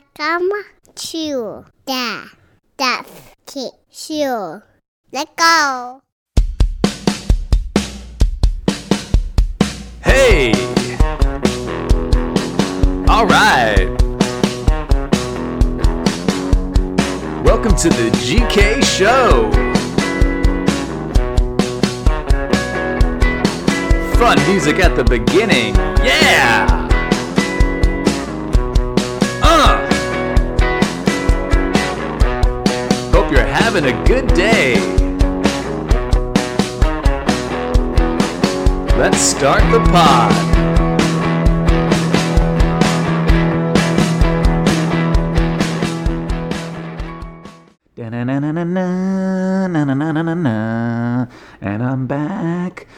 Welcome to the Geoff Keith Show. Let's go. Hey! All right. Welcome to the GK Show. Fun music at the beginning. Yeah! Hope you're having a good day. Let's start the pod. And I'm back,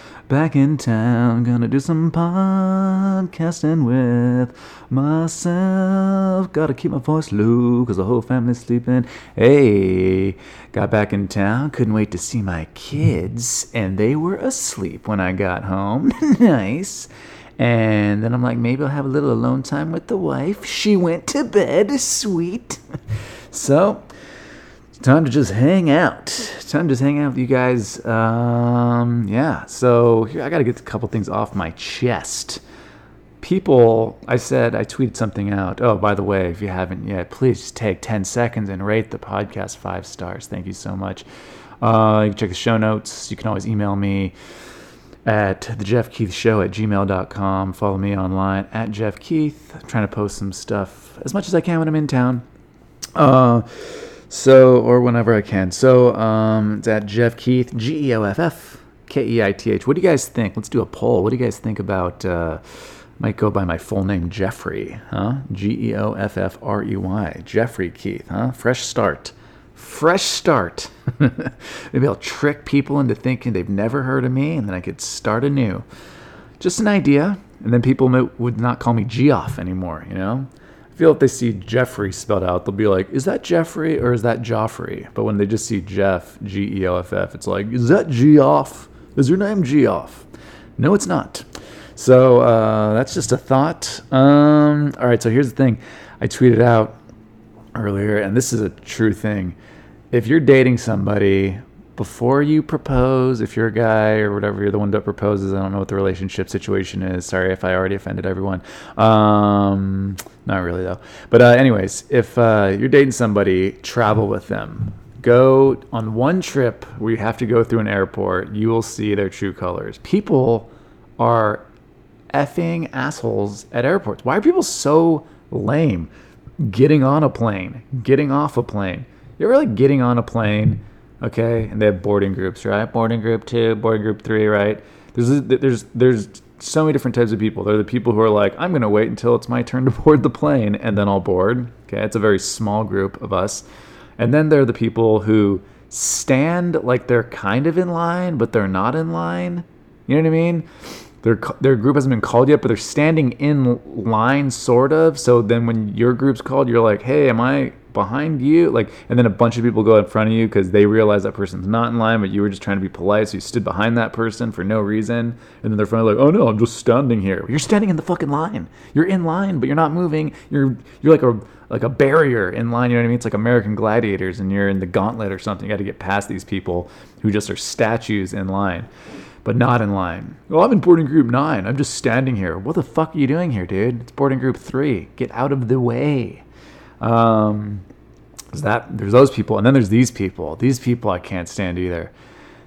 back in town. Gonna do some podcasting with myself. Gotta keep my voice low, cause the whole family's sleeping. Hey, got back in town. Couldn't wait to see my kids. And they were asleep when I got home. nice. And then I'm like, maybe I'll have a little alone time with the wife. She went to bed. Sweet. So, time to just hang out. Time to just hang out with you guys. Um, yeah. So here I got to get a couple things off my chest. People, I said I tweeted something out. Oh, by the way, if you haven't yet, please just take 10 seconds and rate the podcast five stars. Thank you so much. Uh, you can check the show notes. You can always email me at the Geoff Keith Show at gmail.com. Follow me online at Geoff Keith. I'm trying to post some stuff as much as I can when I'm in town. Uh, so, or whenever I can. So, um, it's at Geoff Keith, G E O F F K E I T H. What do you guys think? Let's do a poll. What do you guys think about, uh, might go by my full name, Geoffrey, huh? G E O F F R E Y. Geoffrey Keith, huh? Fresh start. Fresh start. Maybe I'll trick people into thinking they've never heard of me and then I could start anew. Just an idea. And then people mo- would not call me Geoff anymore, you know? I feel if they see Geoffrey spelled out, they'll be like, is that Jeffrey or is that Joffrey? But when they just see Geoff, G E O F F, it's like, is that Geoff? Is your name Geoff? No, it's not. So uh, that's just a thought. Um, all right, so here's the thing I tweeted out earlier, and this is a true thing. If you're dating somebody, before you propose, if you're a guy or whatever, you're the one that proposes. I don't know what the relationship situation is. Sorry if I already offended everyone. Um, not really though. But uh, anyways, if uh, you're dating somebody, travel with them. Go on one trip where you have to go through an airport. You will see their true colors. People are effing assholes at airports. Why are people so lame? Getting on a plane, getting off a plane. You're really getting on a plane okay and they have boarding groups right? Boarding group two boarding group three right? There's there's there's so many different types of people. There are the people who are like i'm going to wait until it's my turn to board the plane and then i'll board. Okay it's a very small group of us. And then there are the people who stand like they're kind of in line but they're not in line. You know what i mean? Their their group hasn't been called yet, but they're standing in line, sort of. So then when your group's called, you're like, "Hey, am I behind you?" Like, and then a bunch of people go in front of you because they realize that person's not in line, but you were just trying to be polite, so you stood behind that person for no reason. And then they're finally like, "Oh no, I'm just standing here." You're standing in the fucking line. You're in line, but you're not moving. You're you're like a like a barrier in line. You know what I mean? It's like American Gladiators, and you're in the gauntlet or something. You got to get past these people who just are statues in line but not in line. Well, I'm in boarding group nine. I'm just standing here. What the fuck are you doing here, dude? It's boarding group three. Get out of the way. Um, there's that. There's those people, and then there's these people. These people I can't stand either.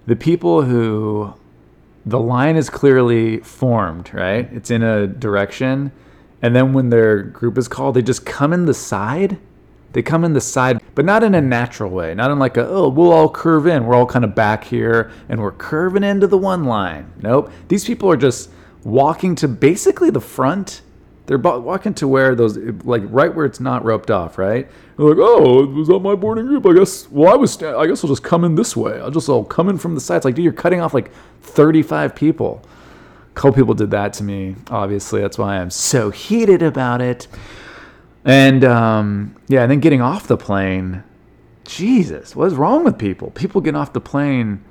The people who the line is clearly formed, right? It's in a direction, and then when their group is called, they just come in the side they come in the side, but not in a natural way. Not in like a, oh, we'll all curve in. We're all kind of back here and we're curving into the one line. Nope. These people are just walking to basically the front. They're walking to where those, like right where it's not roped off, right? They're like, oh, was that my boarding group? I guess, well, I was, I guess I'll just come in this way. I'll just all come in from the sides. Like, dude, you're cutting off like 35 people. A couple people did that to me, obviously. That's why I'm so heated about it. And um, yeah, and then getting off the plane, Jesus, what is wrong with people? People getting off the plane,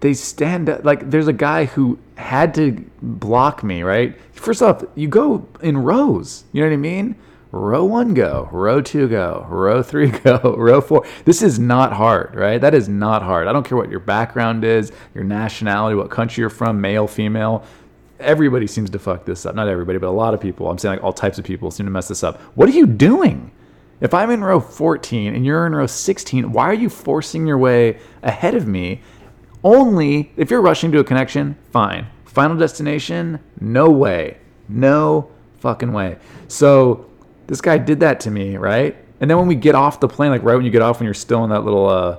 they stand up. Like, there's a guy who had to block me, right? First off, you go in rows. You know what I mean? row one go, row two go, row three go, row four. This is not hard, right? That is not hard. I don't care what your background is, your nationality, what country you're from, male, female. Everybody seems to fuck this up. Not everybody, but a lot of people. I'm saying like all types of people seem to mess this up. What are you doing? If I'm in row 14 and you're in row 16, why are you forcing your way ahead of me? Only if you're rushing to a connection, fine. Final destination, no way. No fucking way. So this guy did that to me, right? And then when we get off the plane, like right when you get off, when you're still in that little, uh,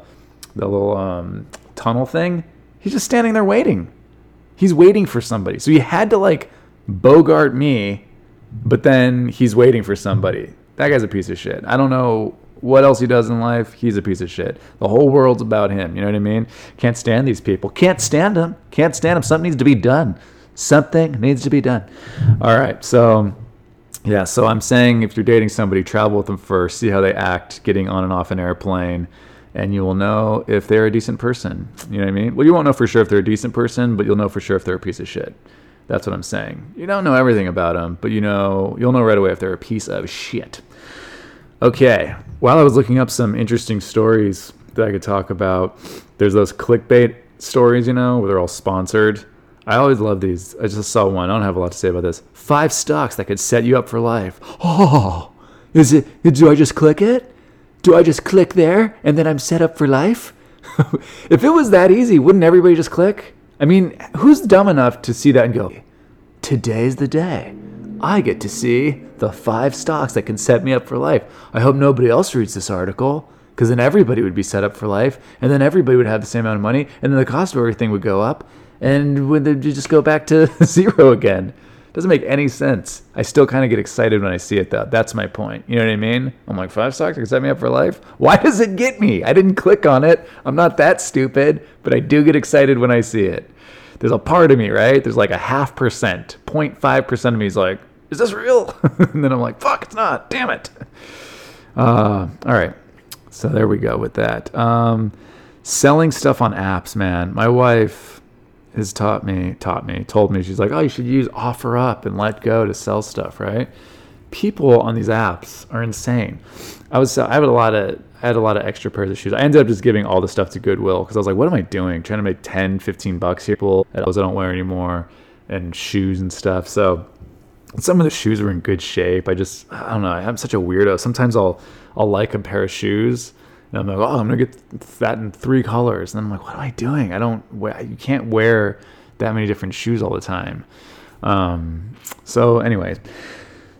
the little um, tunnel thing, he's just standing there waiting. He's waiting for somebody. So he had to like bogart me, but then he's waiting for somebody. That guy's a piece of shit. I don't know what else he does in life. He's a piece of shit. The whole world's about him. You know what I mean? Can't stand these people. Can't stand them. Can't stand them. Something needs to be done. Something needs to be done. All right. So yeah, so I'm saying if you're dating somebody, travel with them first, see how they act getting on and off an airplane, and you will know if they're a decent person. You know what I mean? Well, you won't know for sure if they're a decent person, but you'll know for sure if they're a piece of shit. That's what I'm saying. You don't know everything about them, but you know you'll know right away if they're a piece of shit. Okay, while I was looking up some interesting stories that I could talk about, there's those clickbait stories, you know, where they're all sponsored. I always love these. I just saw one. I don't have a lot to say about this. Five stocks that could set you up for life. Oh, is it? Do I just click it? Do I just click there and then I'm set up for life? if it was that easy, wouldn't everybody just click? I mean, who's dumb enough to see that and go, today's the day. I get to see the five stocks that can set me up for life. I hope nobody else reads this article because then everybody would be set up for life and then everybody would have the same amount of money and then the cost of everything would go up and would they just go back to zero again? Doesn't make any sense. I still kind of get excited when I see it, though. That's my point. You know what I mean? I'm like, five stocks can set me up for life? Why does it get me? I didn't click on it. I'm not that stupid, but I do get excited when I see it. There's a part of me, right? There's like a half percent, 0.5% of me is like, is this real? and then I'm like, fuck, it's not. Damn it. Uh, all right. So there we go with that. Um, selling stuff on apps, man. My wife has taught me, taught me, told me, she's like, oh, you should use OfferUp and Letgo to sell stuff, right? People on these apps are insane. I was, I had a lot of, I had a lot of extra pairs of shoes. I ended up just giving all the stuff to Goodwill because I was like, what am I doing? Trying to make 10, 15 bucks here. People those I don't wear anymore and shoes and stuff. So some of the shoes were in good shape. I just, I don't know. I'm such a weirdo. Sometimes I'll, I'll like a pair of shoes and I'm like, oh, I'm gonna get that in three colors. And I'm like, what am I doing? I don't. You can't wear that many different shoes all the time. Um, so, anyways,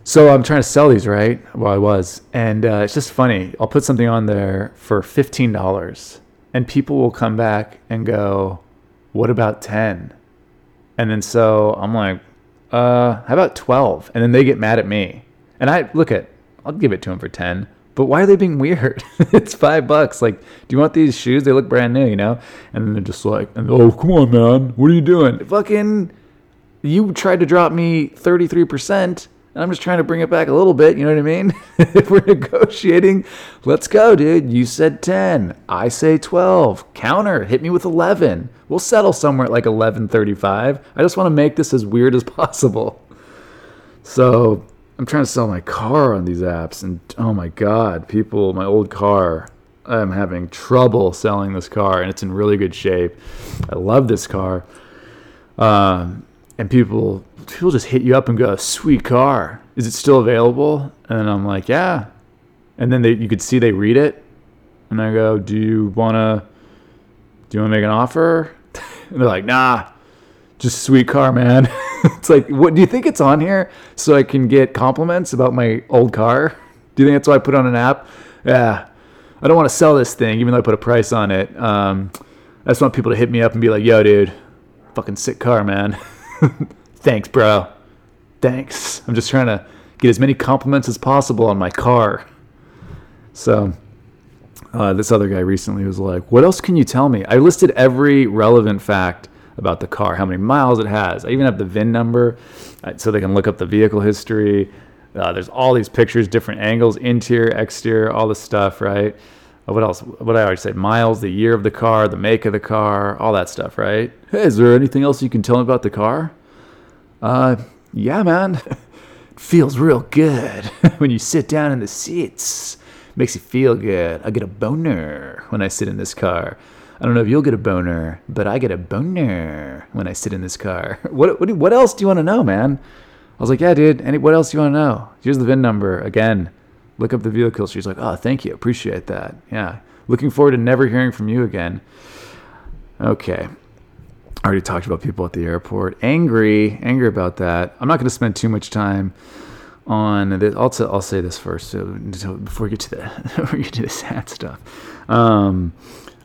so I'm trying to sell these, right? Well, I was, and uh, it's just funny. I'll put something on there for fifteen dollars, and people will come back and go, "What about 10? And then so I'm like, uh, how about twelve? And then they get mad at me, and I look at, I'll give it to them for ten but why are they being weird? it's five bucks. Like, do you want these shoes? They look brand new, you know? And then they're just like, oh, come on, man. What are you doing? Fucking, you tried to drop me 33%, and I'm just trying to bring it back a little bit. You know what I mean? if we're negotiating, let's go, dude. You said 10. I say 12. Counter. Hit me with 11. We'll settle somewhere at like 11.35. I just want to make this as weird as possible. So I'm trying to sell my car on these apps, and oh my god, people, my old car, I'm having trouble selling this car, and it's in really good shape. I love this car, um, and people people just hit you up and go, "Sweet car, is it still available?" And I'm like, "Yeah," and then they you could see they read it, and I go, "Do you wanna do you wanna make an offer?" and they're like, "Nah, just sweet car, man." it's like, what do you think it's on here so I can get compliments about my old car? Do you think that's why I put on an app? Yeah, I don't want to sell this thing, even though I put a price on it. Um, I just want people to hit me up and be like, "Yo, dude, fucking sick car, man. Thanks, bro. Thanks. I'm just trying to get as many compliments as possible on my car." So, uh, this other guy recently was like, "What else can you tell me?" I listed every relevant fact about the car, how many miles it has. I even have the VIN number uh, so they can look up the vehicle history. Uh, there's all these pictures, different angles, interior, exterior, all this stuff, right? Uh, what else? What I always say: miles, the year of the car, the make of the car, all that stuff, right? Hey, is there anything else you can tell me about the car? Uh, yeah, man. feels real good when you sit down in the seats. Makes you feel good. I get a boner when I sit in this car. I don't know if you'll get a boner, but I get a boner when I sit in this car. What what, what else do you want to know, man? I was like, yeah, dude. Any what else do you want to know? Here's the VIN number again. Look up the vehicle. She's like, oh, thank you, appreciate that. Yeah, looking forward to never hearing from you again. Okay. Already talked about people at the airport. Angry, angry about that. I'm not going to spend too much time on this. I'll, t- I'll say this first so, so before we get to the before we get to the sad stuff. Um,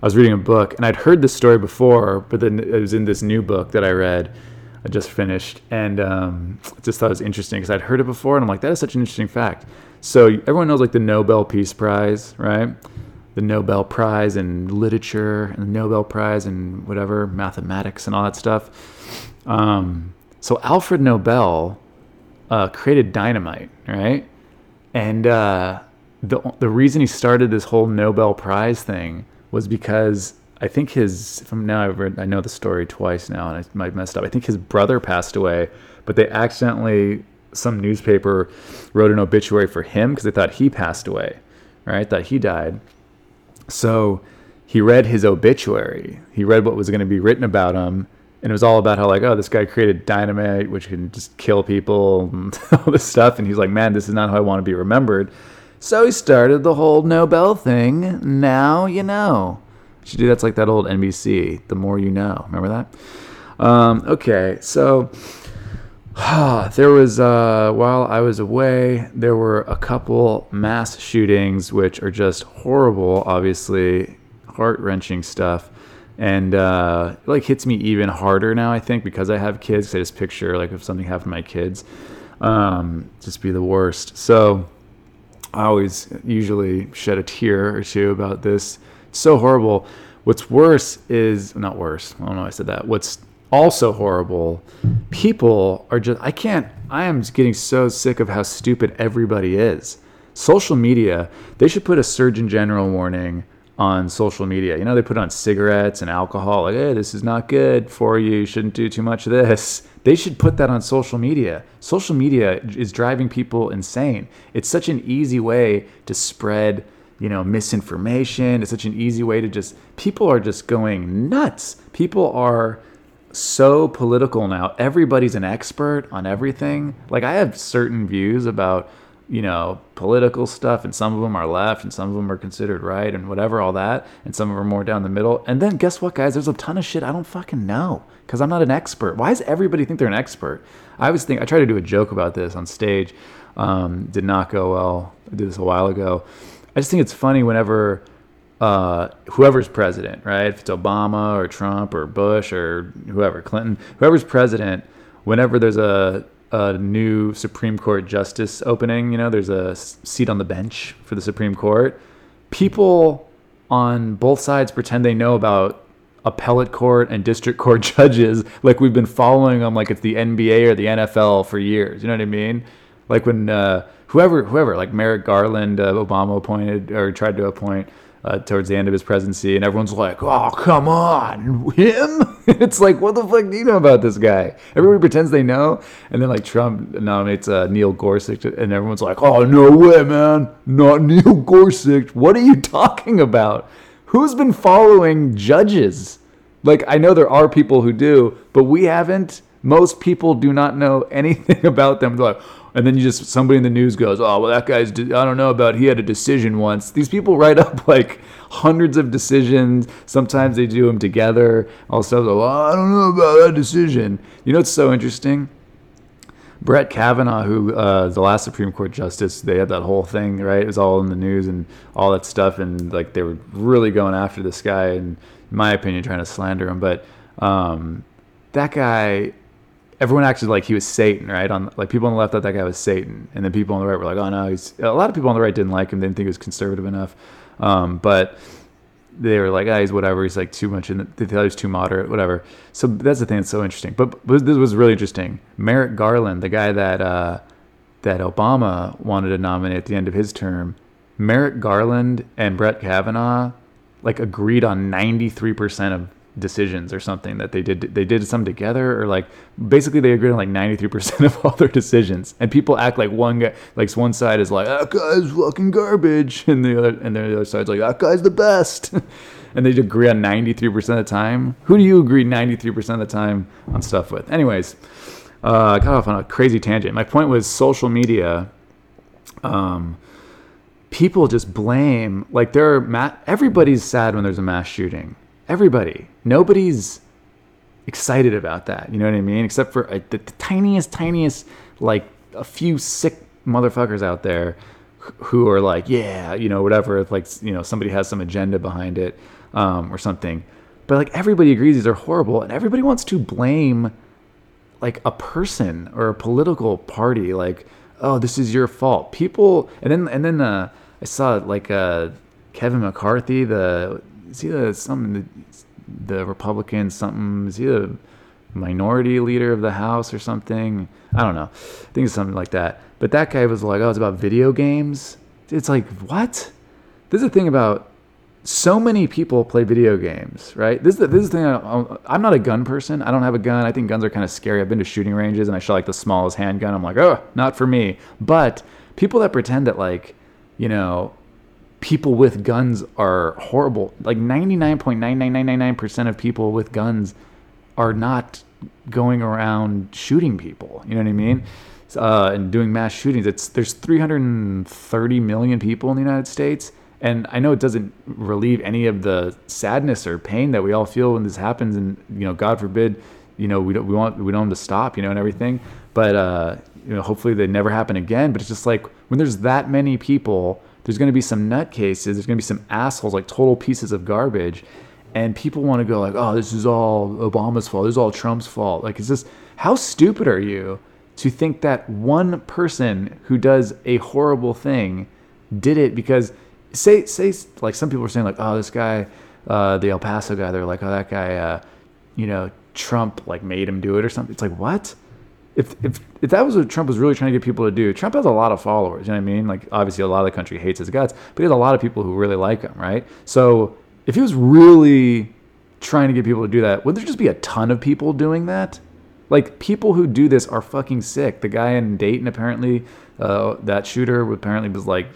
I was reading a book and I'd heard this story before, but then it was in this new book that I read. I just finished and um, just thought it was interesting because I'd heard it before and I'm like, that is such an interesting fact. So everyone knows like the Nobel Peace Prize, right? The Nobel Prize in literature and the Nobel Prize in whatever mathematics and all that stuff. Um, so Alfred Nobel uh, created dynamite, right? And uh, the the reason he started this whole Nobel Prize thing was because I think his from now I've read I know the story twice now and I might messed up. I think his brother passed away, but they accidentally some newspaper wrote an obituary for him because they thought he passed away, right? Thought he died. So he read his obituary. He read what was going to be written about him, and it was all about how like, oh, this guy created dynamite, which can just kill people and all this stuff. And he's like, man, this is not how I want to be remembered. So he started the whole Nobel thing. Now you know. Should do that's like that old NBC. The more you know. Remember that? Um, okay, so there was uh, while I was away, there were a couple mass shootings, which are just horrible. Obviously, heart wrenching stuff, and uh, it like hits me even harder now. I think because I have kids. I just picture like if something happened to my kids, um, just be the worst. So I always usually shed a tear or two about this. It's so horrible. What's worse is not worse. I don't know. I said that. What's also horrible. People are just, I can't, I am getting so sick of how stupid everybody is. Social media, they should put a Surgeon General warning on social media. You know, they put on cigarettes and alcohol, like, hey, this is not good for you. You shouldn't do too much of this. They should put that on social media. Social media is driving people insane. It's such an easy way to spread, you know, misinformation. It's such an easy way to just, people are just going nuts. People are so political now. Everybody's an expert on everything. Like I have certain views about, you know, political stuff and some of them are left and some of them are considered right and whatever all that and some of them are more down the middle. And then guess what guys, there's a ton of shit I don't fucking know cuz I'm not an expert. Why does everybody think they're an expert? I always think I try to do a joke about this on stage. Um, did not go well. I did this a while ago. I just think it's funny whenever uh, whoever's president, right? If it's Obama or Trump or Bush or whoever, Clinton, whoever's president, whenever there's a, a new Supreme Court justice opening, you know, there's a seat on the bench for the Supreme Court, people on both sides pretend they know about appellate court and district court judges like we've been following them like it's the NBA or the NFL for years. You know what I mean? Like when uh, whoever, whoever, like Merrick Garland, uh, Obama appointed or tried to appoint uh, towards the end of his presidency, and everyone's like, "Oh, come on, him!" it's like, what the fuck do you know about this guy? Everybody pretends they know, and then like Trump nominates uh, Neil Gorsuch, and everyone's like, "Oh, no way, man, not Neil Gorsuch! What are you talking about? Who's been following judges?" Like, I know there are people who do, but we haven't. Most people do not know anything about them. They're like, and then you just somebody in the news goes, "Oh, well, that guy's I don't know about he had a decision once." These people write up like hundreds of decisions. Sometimes they do them together. Also, well, I don't know about that decision. You know, it's so interesting. Brett Kavanaugh, who uh, the last Supreme Court justice, they had that whole thing, right? It was all in the news and all that stuff, and like they were really going after this guy, and in my opinion, trying to slander him. But um, that guy everyone acted like he was Satan, right? On like people on the left thought that guy was Satan, and then people on the right were like, "Oh no, he's." A lot of people on the right didn't like him; they didn't think he was conservative enough. Um, but they were like, "Ah, oh, he's whatever. He's like too much, and they thought he was too moderate, whatever." So that's the thing that's so interesting. But, but this was really interesting. Merrick Garland, the guy that uh, that Obama wanted to nominate at the end of his term, Merrick Garland and Brett Kavanaugh like agreed on ninety three percent of decisions or something that they did they did some together or like basically they agreed on like 93% of all their decisions. And people act like one guy like one side is like that guy's fucking garbage. And the other and the other side's like that guy's the best. And they agree on 93% of the time. Who do you agree 93% of the time on stuff with? Anyways uh, I got off on a crazy tangent. My point was social media um, people just blame like ma- everybody's sad when there's a mass shooting everybody. Nobody's excited about that. You know what i mean? Except for uh, the, the tiniest tiniest like a few sick motherfuckers out there who are like yeah you know whatever if like you know somebody has some agenda behind it um, or something. But like everybody agrees these are horrible and everybody wants to blame like a person or a political party like oh this is your fault. People and then and then uh, i saw like uh, kevin mccarthy the is he the something the, the republican something is he the minority leader of the house or something i don't know i think it's something like that but that guy was like oh it's about video games it's like what this is the thing about so many people play video games, right? This is the, this is the thing. I, I'm not a gun person. I don't have a gun. I think guns are kind of scary. I've been to shooting ranges and I shot like the smallest handgun. I'm like, oh, not for me. But people that pretend that like, you know, people with guns are horrible. Like 99.99999% of people with guns are not going around shooting people. You know what I mean? Uh, and doing mass shootings. It's there's 330 million people in the United States and I know it doesn't relieve any of the sadness or pain that we all feel when this happens, and you know, God forbid, you know, we don't we want we don't want to stop, you know, and everything. But uh, you know, hopefully they never happen again. But it's just like when there's that many people, there's going to be some nutcases, there's going to be some assholes, like total pieces of garbage, and people want to go like, oh, this is all Obama's fault, this is all Trump's fault. Like, it's just how stupid are you to think that one person who does a horrible thing did it? Because say say like some people are saying like oh this guy uh, the El Paso guy they're like oh that guy uh, you know Trump like made him do it or something. It's like what if if if that was what Trump was really trying to get people to do Trump has a lot of followers you know what I mean like obviously a lot of the country hates his guts but he has a lot of people who really like him right so if he was really trying to get people to do that would there just be a ton of people doing that like people who do this are fucking sick the guy in Dayton apparently uh, that shooter apparently was like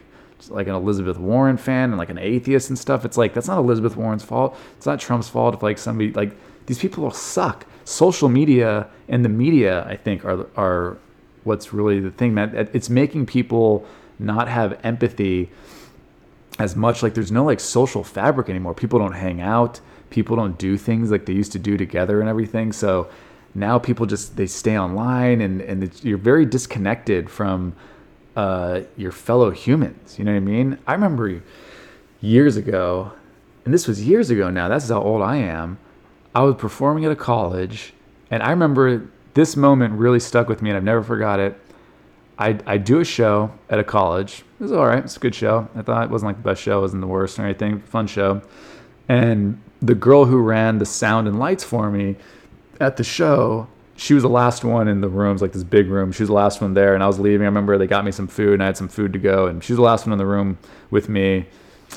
like an Elizabeth Warren fan and like an atheist and stuff. It's like that's not Elizabeth Warren's fault. It's not Trump's fault if like somebody like these people will suck. Social media and the media, I think, are are what's really the thing, man. It's making people not have empathy as much. Like there's no like social fabric anymore. People don't hang out. People don't do things like they used to do together and everything. So now people just they stay online and and you're very disconnected from uh, your fellow humans. You know what I mean? I remember years ago, and this was years ago now. That's how old I am. I was performing at a college, and I remember this moment really stuck with me, and I've never forgot it. I I do a show at a college. It was all right. It's a good show. I thought it wasn't like the best show, it wasn't the worst or anything. Fun show. And the girl who ran the sound and lights for me at the show she was the last one in the rooms, like this big room. She was the last one there, and I was leaving. I remember they got me some food, and I had some food to go, and she was the last one in the room with me.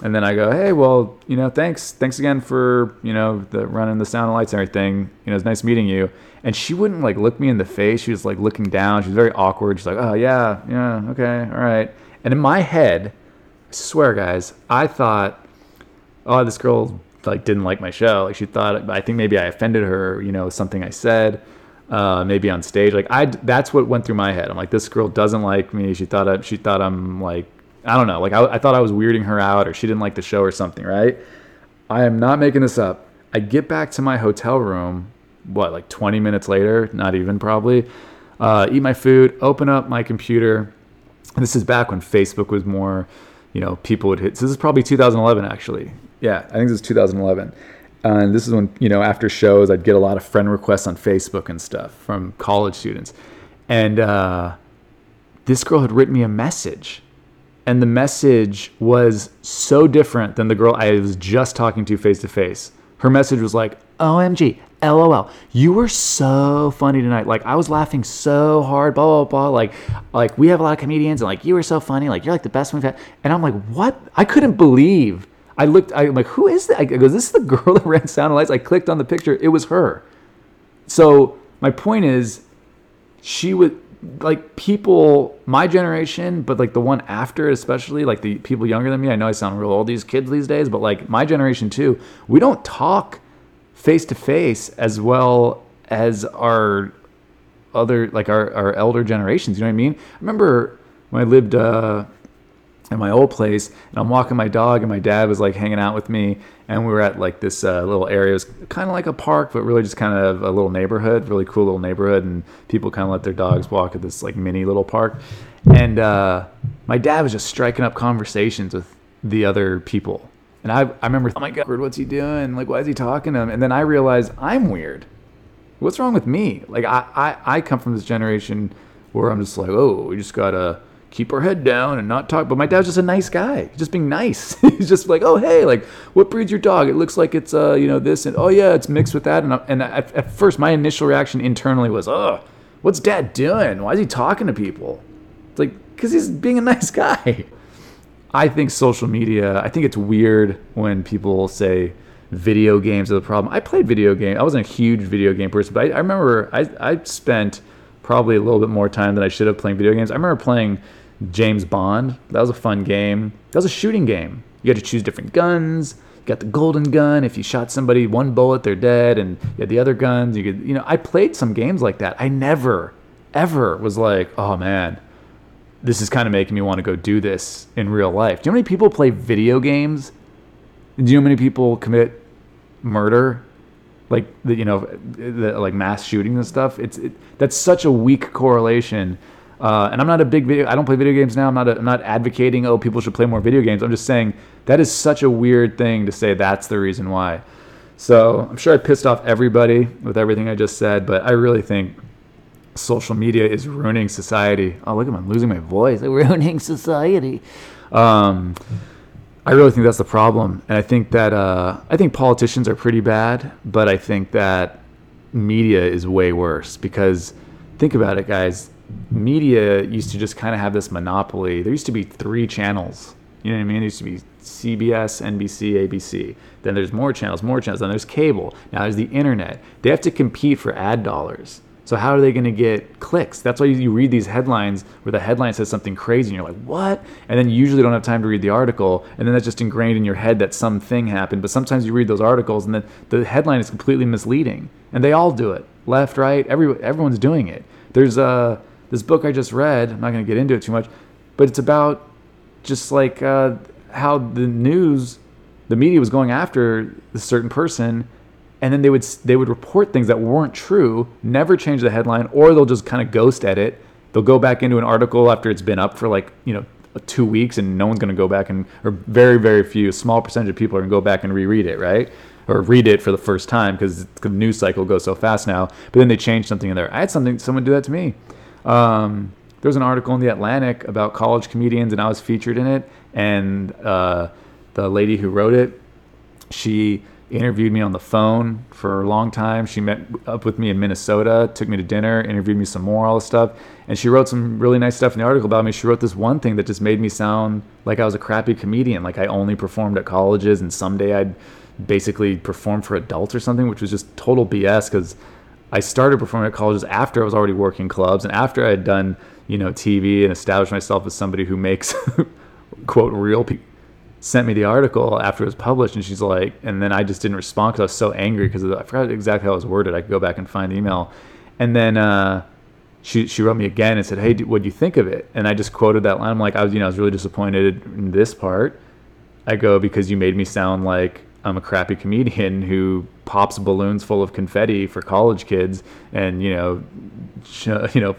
And then I go, hey, well, you know, thanks, thanks again for you know the running the sound and lights and everything. You know, it's nice meeting you. And she wouldn't like look me in the face. She was like looking down. She was very awkward. She's like, oh yeah, yeah, okay, all right. And in my head, I swear, guys, I thought, oh, this girl like didn't like my show. Like she thought, I think maybe I offended her. You know, something I said uh, maybe on stage. Like I, that's what went through my head. I'm like, this girl doesn't like me. She thought I, she thought I'm like, I don't know. Like I, I thought I was weirding her out, or she didn't like the show or something. Right? I am not making this up. I get back to my hotel room. What, like 20 minutes later? Not even probably. Uh, eat my food. Open up my computer. This is back when Facebook was more, you know, people would hit. So this is probably 2011 actually. Yeah, I think this is 2011 and this is when you know after shows I'd get a lot of friend requests on Facebook and stuff from college students, and uh, this girl had written me a message, and the message was so different than the girl I was just talking to face to face. Her message was like, "OMG, LOL, you were so funny tonight. Like I was laughing so hard, blah blah blah. Like, like we have a lot of comedians, and like you were so funny. Like you're like the best one we've had." And I'm like, "What?" I couldn't believe I looked. I'm like, who is that? I go, this is the girl that ran Sound Lights. I clicked on the picture. It was her. So my point is, she would like people my generation, but like the one after, especially like the people younger than me. I know I sound real old, these kids these days, but like my generation too. We don't talk face to face as well as our other like our, our elder generations. You know what I mean? I remember when I lived uh, at my old place and I'm walking my dog and my dad was like hanging out with me and we were at like this uh, little area. It was kind of like a park, but really just kind of a little neighborhood, really cool little neighborhood. And people kind of let their dogs walk at this like mini little park. And uh, my dad was just striking up conversations with the other people. And I, I remember, oh my God, what's he doing? Like, why is he talking to him? And then I realized I'm weird. What's wrong with me? Like, I, I, I come from this generation where I'm just like, oh, we just got to keep our head down and not talk. But my dad's just a nice guy. Just being nice. He's just like, oh hey, like what breed's your dog? It looks like it's uh you know this and oh yeah, it's mixed with that. And and at, at first my initial reaction internally was, oh, what's dad doing? Why is he talking to people? It's like because he's being a nice guy. I think social media. I think it's weird when people say video games are the problem. I played video games. I wasn't a huge video game person, but I, I remember I I spent probably a little bit more time than I should have playing video games. I remember playing James Bond. That was a fun game. That was a shooting game. You had to choose different guns. You got the golden gun. If you shot somebody one bullet, they're dead. And you had the other guns. You could, you know, I played some games like that. I never, ever was like, oh man, this is kind of making me want to go do this in real life. Do you know how many people play video games? Do you know how many people commit murder? Like the, you know, the, like mass shootings and stuff. It's it, that's such a weak correlation uh, and I'm not a big video. I don't play video games now. I'm not. A, I'm not advocating. Oh, people should play more video games. I'm just saying that is such a weird thing to say. That's the reason why. So I'm sure I pissed off everybody with everything I just said, but I really think social media is ruining society. Oh, look at me! I'm losing my voice. I'm Ruining society. Um, I really think that's the problem, and I think that uh, I think politicians are pretty bad, but I think that media is way worse because think about it, guys media used to just kind of have this monopoly. There used to be three channels. You know what I mean? There used to be CBS, NBC, ABC. Then there's more channels, more channels. Then there's cable. Now there's the internet. They have to compete for ad dollars. So how are they going to get clicks? That's why you read these headlines where the headline says something crazy and you're like, "What?" And then you usually don't have time to read the article, and then that's just ingrained in your head that something happened. But sometimes you read those articles and then the headline is completely misleading. And they all do it. Left, right, every everyone's doing it. There's a uh, this book I just read, I'm not going to get into it too much, but it's about just like uh, how the news, the media was going after a certain person, and then they would they would report things that weren't true, never change the headline, or they'll just kind of ghost edit. They'll go back into an article after it's been up for like you know two weeks, and no one's going to go back and or very very few, small percentage of people are going to go back and reread it, right? Or read it for the first time because the news cycle goes so fast now. But then they change something in there. I had something someone do that to me. Um, there was an article in the Atlantic about college comedians, and I was featured in it. And uh, the lady who wrote it, she interviewed me on the phone for a long time. She met up with me in Minnesota, took me to dinner, interviewed me some more, all this stuff. And she wrote some really nice stuff in the article about me. She wrote this one thing that just made me sound like I was a crappy comedian, like I only performed at colleges and someday I'd basically perform for adults or something, which was just total BS because I started performing at colleges after I was already working clubs and after I had done, you know, TV and established myself as somebody who makes quote real people. Sent me the article after it was published, and she's like, and then I just didn't respond because I was so angry because I forgot exactly how it was worded. I could go back and find the email, and then uh, she she wrote me again and said, "Hey, what do you think of it?" And I just quoted that line. I'm like, I was you know I was really disappointed in this part. I go because you made me sound like I'm a crappy comedian who pops balloons full of confetti for college kids and you know sh- you know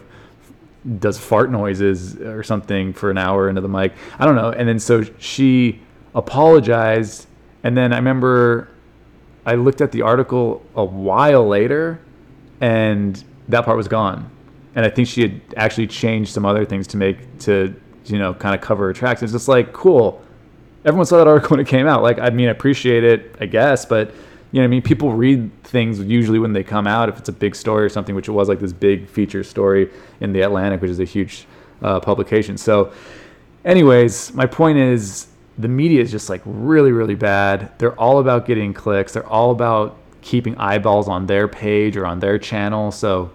does fart noises or something for an hour into the mic. I don't know. And then so she apologized and then I remember I looked at the article a while later and that part was gone. And I think she had actually changed some other things to make to you know kind of cover her tracks. It's just like cool everyone saw that article when it came out. Like, I mean, I appreciate it, I guess, but you know, I mean, people read things usually when they come out if it's a big story or something, which it was like this big feature story in the Atlantic, which is a huge uh, publication. So, anyways, my point is, the media is just like really, really bad. They're all about getting clicks. They're all about keeping eyeballs on their page or on their channel. So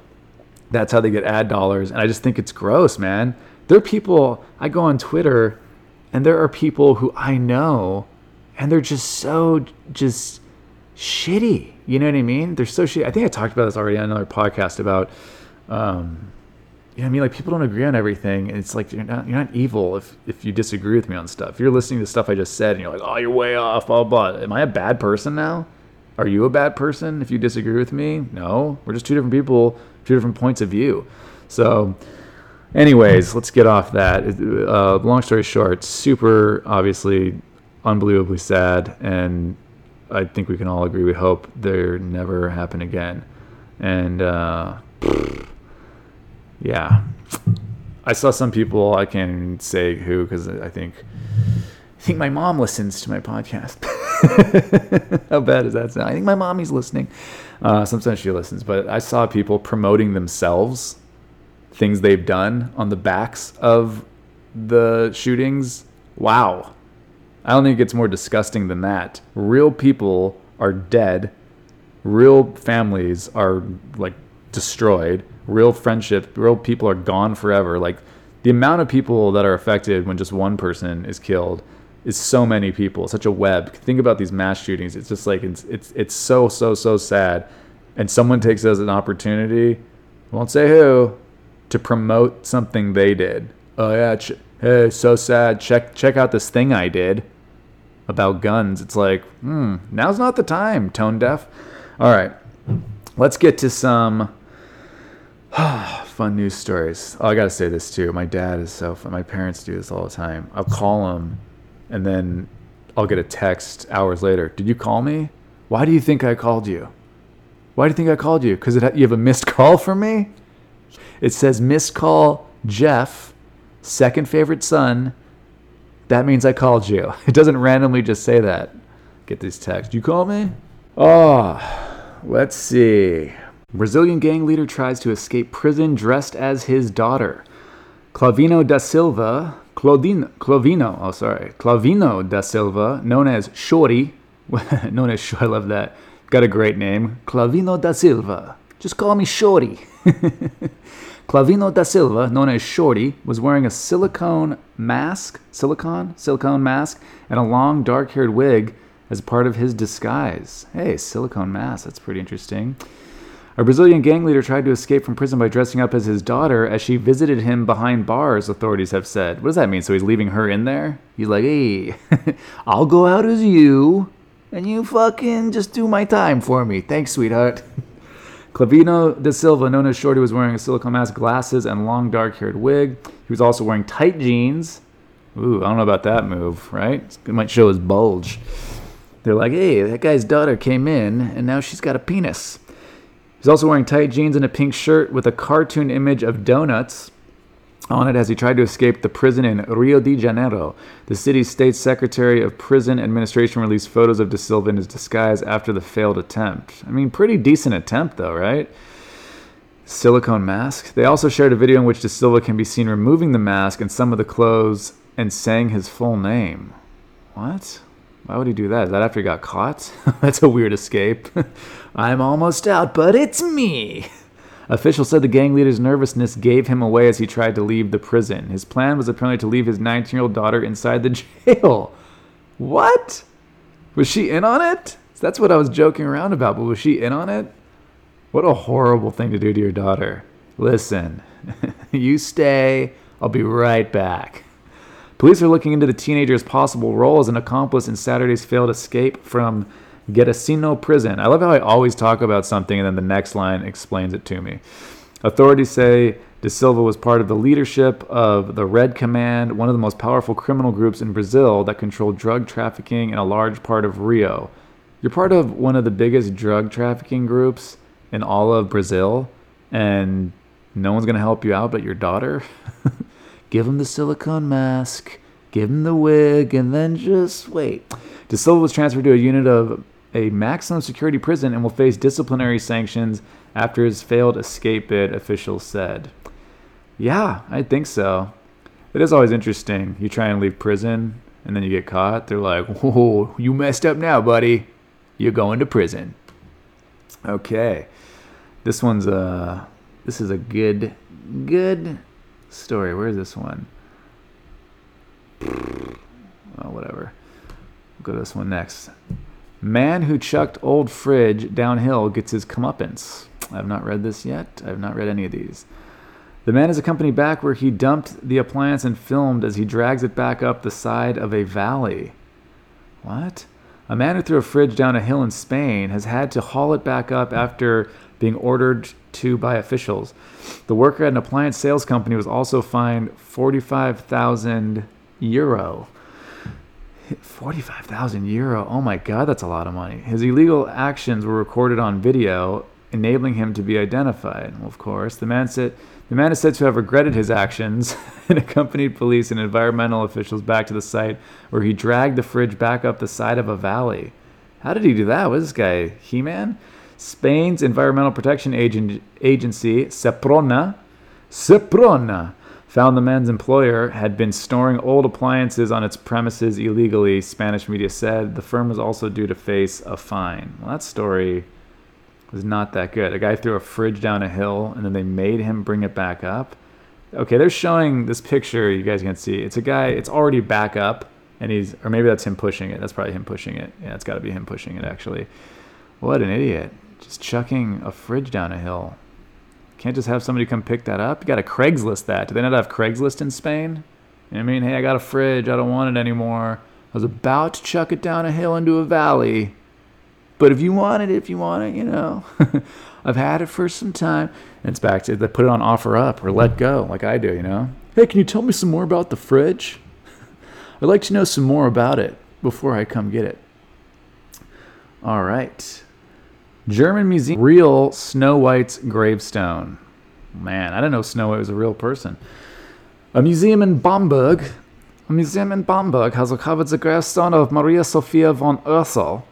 that's how they get ad dollars. And I just think it's gross, man. There are people, I go on Twitter and there are people who I know and they're just so just shitty. You know what I mean? They're so shitty. I think I talked about this already on another podcast about, um, you know what I mean? Like people don't agree on everything. And it's like, you're not, you're not evil if, if you disagree with me on stuff. You're listening to stuff I just said and you're like, oh, you're way off, blah, blah. Am I a bad person now? Are you a bad person if you disagree with me? No, we're just two different people, two different points of view. So, anyways, let's get off that. Uh, long story short, super obviously unbelievably sad, and I think we can all agree we hope there never happen again. And uh, yeah, I saw some people I can't even say who because I think I think my mom listens to my podcast. How bad does that sound? I think my mommy's listening. Uh, sometimes she listens, but I saw people promoting themselves, things they've done on the backs of the shootings. Wow. I don't think it gets more disgusting than that. Real people are dead. Real families are like destroyed. Real friendships, real people are gone forever. Like the amount of people that are affected when just one person is killed is so many people, such a web. Think about these mass shootings. It's just like it's it's it's so so so sad, and someone takes it as an opportunity. Won't say who, to promote something they did. Oh yeah, ch- hey, so sad. Check check out this thing I did about guns. It's like, hmm, now's not the time. Tone deaf. All right, let's get to some. fun news stories. Oh, I gotta say this too. My dad is so fun. My parents do this all the time. I'll call him and then I'll get a text hours later. Did you call me? Why do you think I called you? Why do you think I called you? Because you have a missed call from me? It says missed call Geoff, second favorite son. That means I called you. It doesn't randomly just say that. Get these texts. You call me? Oh, let's see. Brazilian gang leader tries to escape prison dressed as his daughter. Clauvino da Silva Claudino, Clauvino, oh sorry, Clauvino da Silva, known as Shorty, known as Shorty, I love that. Got a great name, Clauvino da Silva. Just call me Shorty. Clauvino da Silva, known as Shorty, was wearing a silicone mask, silicone, silicone mask, and a long dark-haired wig as part of his disguise. Hey, silicone mask, that's pretty interesting. A Brazilian gang leader tried to escape from prison by dressing up as his daughter as she visited him behind bars, authorities have said. What does that mean? So he's leaving her in there? He's like, hey, I'll go out as you, and you fucking just do my time for me. Thanks, sweetheart. Clauvino da Silva, known as Shorty, was wearing a silicone mask, glasses, and long dark haired wig. He was also wearing tight jeans. Ooh, I don't know about that move, right? It might show his bulge. They're like, hey, that guy's daughter came in, and now she's got a penis. He's also wearing tight jeans and a pink shirt with a cartoon image of donuts on it as he tried to escape the prison in Rio de Janeiro. The city's state secretary of prison administration released photos of De Silva in his disguise after the failed attempt. I mean, pretty decent attempt, though, right? Silicone mask. They also shared a video in which De Silva can be seen removing the mask and some of the clothes and saying his full name. What? Why would he do that? Is that after he got caught? That's a weird escape. I'm almost out, but it's me. Officials said the gang leader's nervousness gave him away as he tried to leave the prison. His plan was apparently to leave his 19 year old daughter inside the jail. What? Was she in on it? That's what I was joking around about, but was she in on it? What a horrible thing to do to your daughter. Listen, you stay. I'll be right back. Police are looking into the teenager's possible role as an accomplice in Saturday's failed escape from Gericinó prison. I love how I always talk about something and then the next line explains it to me. Authorities say De Silva was part of the leadership of the Red Command, one of the most powerful criminal groups in Brazil that controlled drug trafficking in a large part of Rio. You're part of one of the biggest drug trafficking groups in all of Brazil, and no one's going to help you out but your daughter? give him the silicone mask, give him the wig, and then just wait. De Silva was transferred to a unit of a maximum security prison and will face disciplinary sanctions after his failed escape bid, officials said. Yeah, I think so. It is always interesting. You try and leave prison, and then you get caught, they're like, "Whoa, you messed up now, buddy. You're going to prison." Okay, this one's a this is a good good story. Where's this one? Oh, whatever. Go to this one next. Man who chucked old fridge downhill gets his comeuppance. I have not read this yet. I have not read any of these. The man is accompanied back where he dumped the appliance and filmed as he drags it back up the side of a valley. What? A man who threw a fridge down a hill in Spain has had to haul it back up after being ordered to by officials. The worker at an appliance sales company was also fined 45,000 euro. 45,000 euro. Oh my god, that's a lot of money. His illegal actions were recorded on video, enabling him to be identified. Well, of course, the man said the man is said to have regretted his actions and accompanied police and environmental officials back to the site where he dragged the fridge back up the side of a valley. How did he do that? Was this guy He-Man? Spain's Environmental Protection Agent, Agency, Seprona, Seprona, found the man's employer had been storing old appliances on its premises illegally, Spanish media said. The firm was also due to face a fine. Well, that story was not that good. A guy threw a fridge down a hill and then they made him bring it back up. Okay, they're showing this picture you guys can see. It's a guy, it's already back up and he's or maybe that's him pushing it. That's probably him pushing it. Yeah, it's got to be him pushing it actually. What an idiot. Just chucking a fridge down a hill. Can't just have somebody come pick that up. You got to Craigslist that. Do they not have Craigslist in Spain? You know I mean, hey, I got a fridge. I don't want it anymore. I was about to chuck it down a hill into a valley. But if you want it, if you want it, you know, I've had it for some time. And it's back to they put it on OfferUp or Letgo, like I do, you know. Hey, can you tell me some more about the fridge? I'd like to know some more about it before I come get it. All right. German museum, real Snow White's gravestone. Man, I didn't know Snow White was a real person. A museum in Bamberg, a museum in Bamberg has uncovered the gravestone of Maria Sophia von Ursel,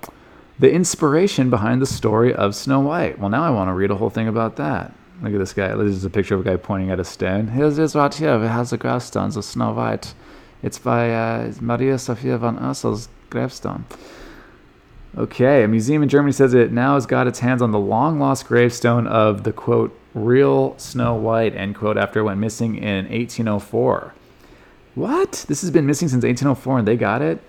the inspiration behind the story of Snow White. Well, now I want to read a whole thing about that. Look at this guy. This is a picture of a guy pointing at a stone. Here's this right here. It has the gravestone of Snow White. It's by uh, Maria Sophia von Ursel's gravestone. Okay, a museum in Germany says it now has got its hands on the long lost gravestone of the quote, real Snow White, end quote, after it went missing in 1804. What? This has been missing since 1804 and they got it?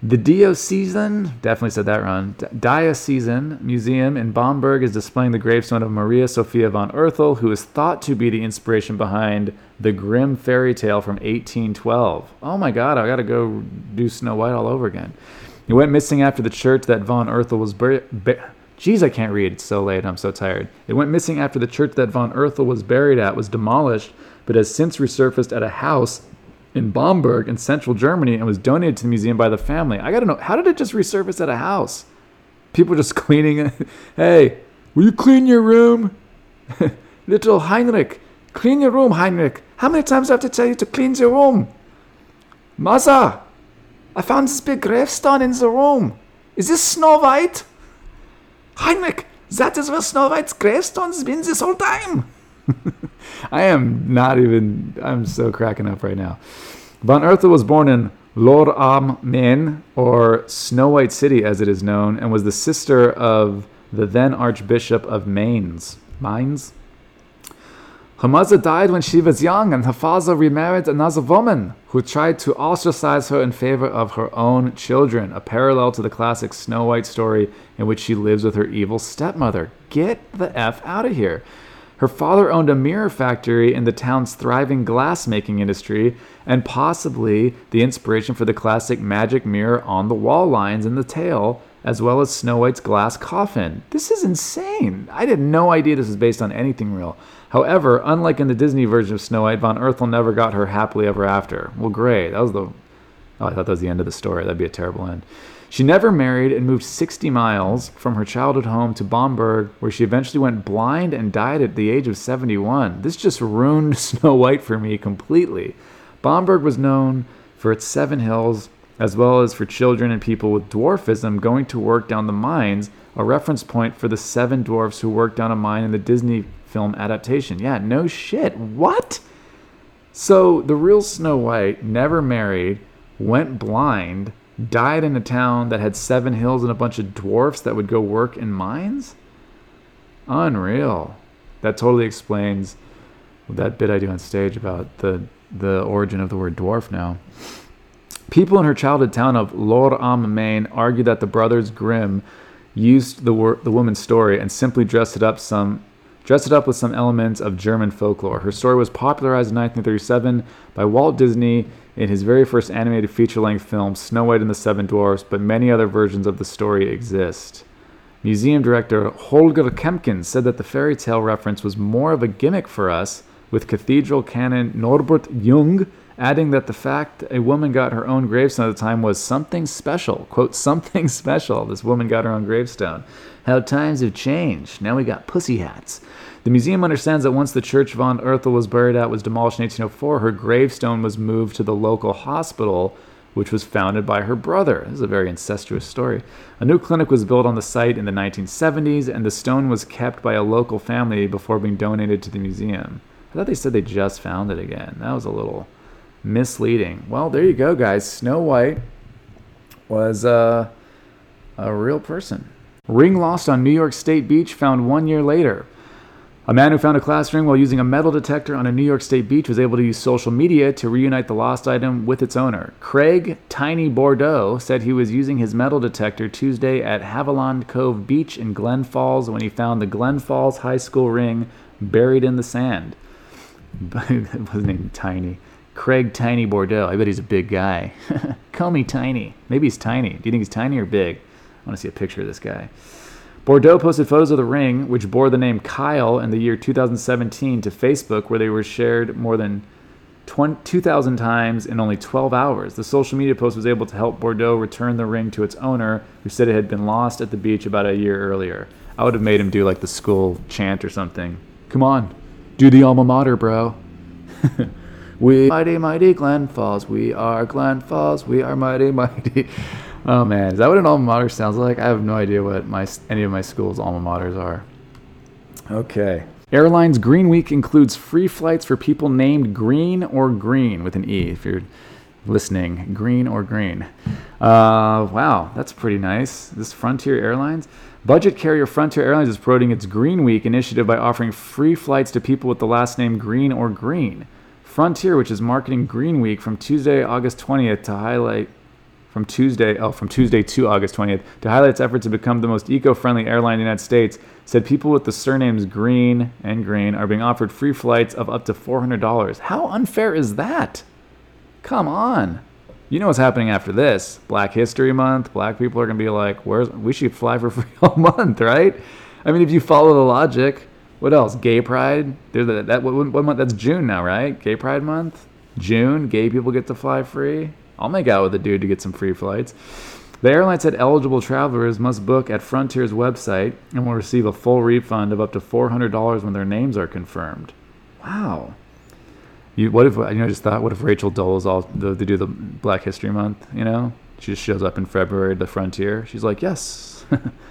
The Diocesan, definitely said that wrong, Diocesan Museum in Bamberg is displaying the gravestone of Maria Sophia von Ursel, who is thought to be the inspiration behind the Grimm fairy tale from 1812. Oh my god, I gotta go do Snow White all over again. He went missing after the church that von Ursel was buried. Jeez, I can't read. It's so late. I'm so tired. It went missing after the church that von Ursel was buried at was demolished, but has since resurfaced at a house in Bamberg in central Germany and was donated to the museum by the family. I gotta know, how did it just resurface at a house? People just cleaning it. Hey, will you clean your room? Little Heinrich, clean your room, Heinrich. How many times do I have to tell you to clean your room? Mother, I found this big gravestone in the room. Is this Snow White? Heinrich, that is where Snow White's gravestone's been this whole time. I am not even, I'm so cracking up right now. Von Ursel was born in Lohr am Main, or Snow White City as it is known, and was the sister of the then Archbishop of Mainz. Mainz? Her mother died when she was young, and her father remarried another woman who tried to ostracize her in favor of her own children, a parallel to the classic Snow White story in which she lives with her evil stepmother. Get the F out of here. Her father owned a mirror factory in the town's thriving glass-making industry, and possibly the inspiration for the classic magic mirror on the wall lines in the tale, as well as Snow White's glass coffin. This is insane. I had no idea this was based on anything real. However, unlike in the Disney version of Snow White, Von Ursel never got her happily ever after. Well, great. That was the. Oh, I thought that was the end of the story. That'd be a terrible end. She never married and moved 60 miles from her childhood home to Bamberg, where she eventually went blind and died at the age of 71. This just ruined Snow White for me completely. Bamberg was known for its seven hills, as well as for children and people with dwarfism going to work down the mines, a reference point for the seven dwarfs who worked down a mine in the Disney film adaptation. Yeah, no shit. What? So the real Snow White never married, went blind, died in a town that had seven hills and a bunch of dwarfs that would go work in mines? Unreal. That totally explains that bit I do on stage about the the origin of the word dwarf now. People in her childhood town of Lohr am Main argue that the brothers Grimm used the wor- the woman's story and simply dressed it up some dressed it up with some elements of German folklore. Her story was popularized in 1937 by Walt Disney in his very first animated feature-length film Snow White and the Seven Dwarfs, but many other versions of the story exist. Museum director Holger Kempkens said that the fairy tale reference was more of a gimmick for us, with cathedral canon Norbert Jung adding that the fact a woman got her own gravestone at the time was something special. Quote, something special. This woman got her own gravestone. How times have changed. Now we got pussy hats. The museum understands that once the church von Erthal was buried at was demolished in 1804, her gravestone was moved to the local hospital, which was founded by her brother. This is a very incestuous story. A new clinic was built on the site in the 1970s, and the stone was kept by a local family before being donated to the museum. I thought they said they just found it again. That was a little misleading. Well, there you go, guys. Snow White was uh, a real person. Ring lost on New York State beach found one year later. A man who found a class ring while using a metal detector on a New York State beach was able to use social media to reunite the lost item with its owner. Craig Tiny Bordeaux said he was using his metal detector Tuesday at Haviland Cove Beach in Glen Falls when he found the Glen Falls High School ring buried in the sand. But it was named Tiny. Craig Tiny Bordeaux. I bet he's a big guy. Call me Tiny. Maybe he's tiny. Do you think he's tiny or big? I want to see a picture of this guy. Bordeaux posted photos of the ring, which bore the name Kyle in the year 2017, to Facebook, where they were shared more than 2,000 times in only 12 hours. The social media post was able to help Bordeaux return the ring to its owner, who said it had been lost at the beach about a year earlier. I would have made him do like the school chant or something. Come on, do the alma mater, bro. we mighty, mighty Glen Falls. We are Glen Falls. We are mighty, mighty. Oh man, is that what an alma mater sounds like? I have no idea what my any of my school's alma maters are. Okay. Airlines Green Week includes free flights for people named Green or Greene with an E. If you're listening, Green or Greene. Uh, wow, that's pretty nice. This Frontier Airlines. Budget carrier Frontier Airlines is promoting its Green Week initiative by offering free flights to people with the last name Green or Greene. Frontier, which is marketing Green Week from Tuesday, August 20th to highlight from Tuesday, oh, from Tuesday to August 20th, to highlight its effort to become the most eco-friendly airline in the United States, said people with the surnames Green and Greene are being offered free flights of up to $400. How unfair is that? Come on. You know what's happening after this? Black History Month. Black people are going to be like, "Where's we should fly for free all month, right?" I mean, if you follow the logic, what else? Gay Pride. That, what, what month? That's June now, right? Gay Pride Month. June. Gay people get to fly free. I'll make out with a dude to get some free flights. The airline said eligible travelers must book at Frontier's website and will receive a full refund of up to $400 when their names are confirmed. Wow. You, what if you know? I just thought, what if Rachel Dolezal the, they do the Black History Month? You know, she just shows up in February at the Frontier. She's like, yes,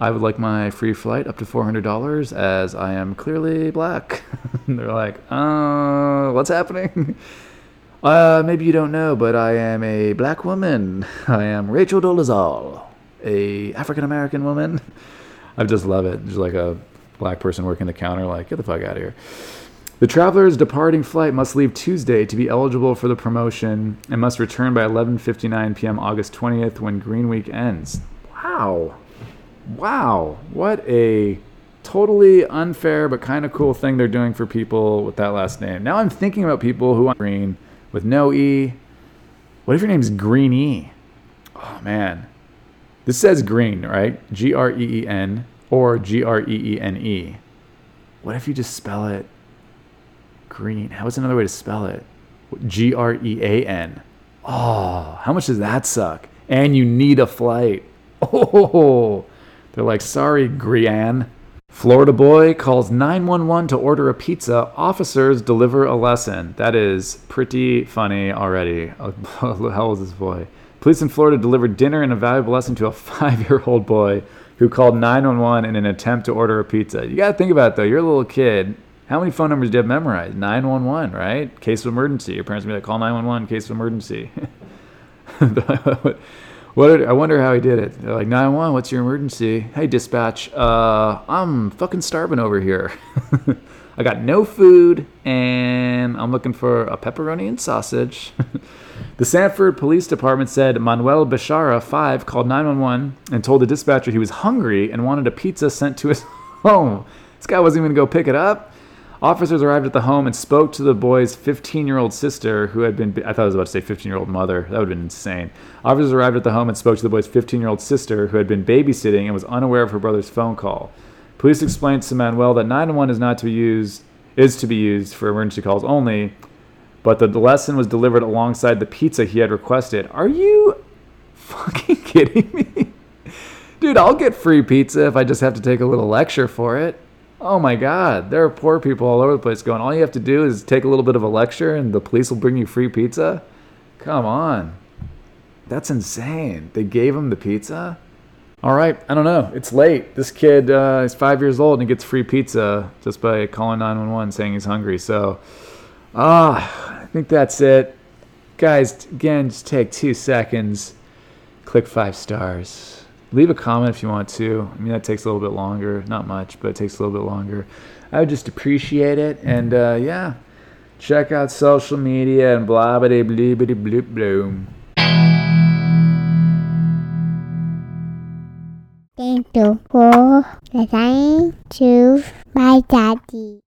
I would like my free flight up to four hundred dollars as I am clearly black. and they're like, uh, what's happening? Uh, maybe you don't know, but I am a black woman. I am Rachel Dolezal, a African American woman. I just love it. Just like a black person working the counter, like, get the fuck out of here. The traveler's departing flight must leave Tuesday to be eligible for the promotion and must return by 11:59 p.m. August 20th when Green Week ends. Wow. Wow. What a totally unfair but kind of cool thing they're doing for people with that last name. Now I'm thinking about people who are green with no E. What if your name's Greeny? Oh man. This says green, right? G R E E N or G R E E N E. What if you just spell it green? How is another way to spell it? G R E A N. Oh, how much does that suck? And you need a flight. Oh, they're like, sorry, Grian. Florida boy calls 911 to order a pizza. Officers deliver a lesson. That is pretty funny already. How hell is this boy? Police in Florida delivered dinner and a valuable lesson to a five year old boy who called 911 in an attempt to order a pizza. You got to think about it though. You're a little kid. How many phone numbers do you have memorized? 911, right? Case of emergency. Your parents be like, call 911, case of emergency. what did, I wonder how he did it. They're like, 911, what's your emergency? Hey, dispatch, uh, I'm fucking starving over here. I got no food and I'm looking for a pepperoni and sausage. the Sanford Police Department said Manuel Bechara, 5, called 911 and told the dispatcher he was hungry and wanted a pizza sent to his home. This guy wasn't even going to go pick it up. Officers arrived at the home and spoke to the boy's 15 year old sister, who had been, I thought I was about to say 15 year old mother. That would have been insane. Officers arrived at the home and spoke to the boy's 15 year old sister, who had been babysitting and was unaware of her brother's phone call. Police explained to Manuel that 911 is not to be used, is to be used for emergency calls only, but the lesson was delivered alongside the pizza he had requested. Are you fucking kidding me? Dude, I'll get free pizza if I just have to take a little lecture for it. Oh my God, there are poor people all over the place going, all you have to do is take a little bit of a lecture and the police will bring you free pizza? Come on. That's insane. They gave him the pizza? All right, I don't know. It's late. This kid uh, is five years old and he gets free pizza just by calling 911 saying he's hungry. So, ah, I think that's it. Guys, again, just take two seconds, click five stars. Leave a comment if you want to. I mean, that takes a little bit longer. Not much, but it takes a little bit longer. I would just appreciate it. And uh, yeah, check out social media and blah blah blah blah blah blah. blah. Thank you for listening to my daddy.